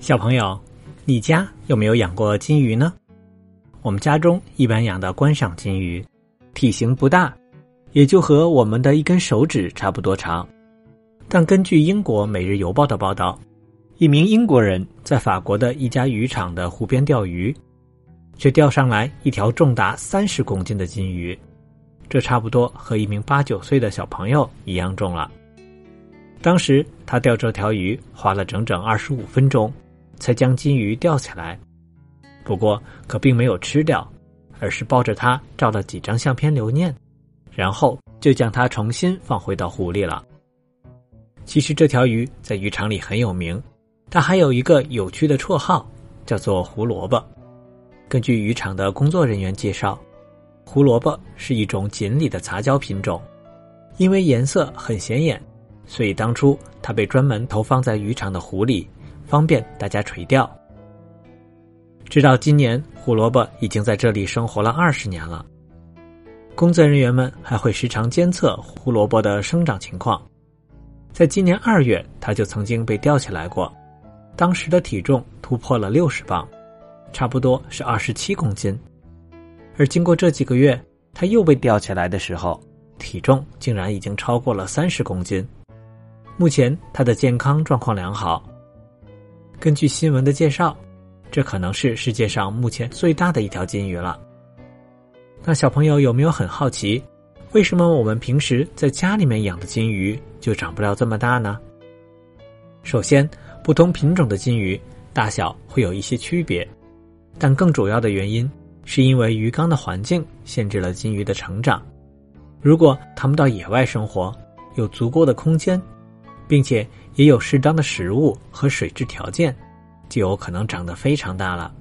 小朋友，你家有没有养过金鱼呢？我们家中一般养的观赏金鱼，体型不大，也就和我们的一根手指差不多长。但根据英国《每日邮报》的报道，一名英国人在法国的一家渔场的湖边钓鱼，却钓上来一条重达三十公斤的金鱼，这差不多和一名八九岁的小朋友一样重了。当时他钓这条鱼花了整整二十五分钟。才将金鱼钓起来，不过可并没有吃掉，而是抱着它照了几张相片留念，然后就将它重新放回到湖里了。其实这条鱼在渔场里很有名，它还有一个有趣的绰号，叫做胡萝卜。根据渔场的工作人员介绍，胡萝卜是一种锦鲤的杂交品种，因为颜色很显眼，所以当初它被专门投放在渔场的湖里。方便大家垂钓。直到今年，胡萝卜已经在这里生活了二十年了。工作人员们还会时常监测胡萝卜的生长情况。在今年二月，它就曾经被吊起来过，当时的体重突破了六十磅，差不多是二十七公斤。而经过这几个月，它又被吊起来的时候，体重竟然已经超过了三十公斤。目前，它的健康状况良好。根据新闻的介绍，这可能是世界上目前最大的一条金鱼了。那小朋友有没有很好奇，为什么我们平时在家里面养的金鱼就长不了这么大呢？首先，不同品种的金鱼大小会有一些区别，但更主要的原因是因为鱼缸的环境限制了金鱼的成长。如果它们到野外生活，有足够的空间。并且也有适当的食物和水质条件，就有可能长得非常大了。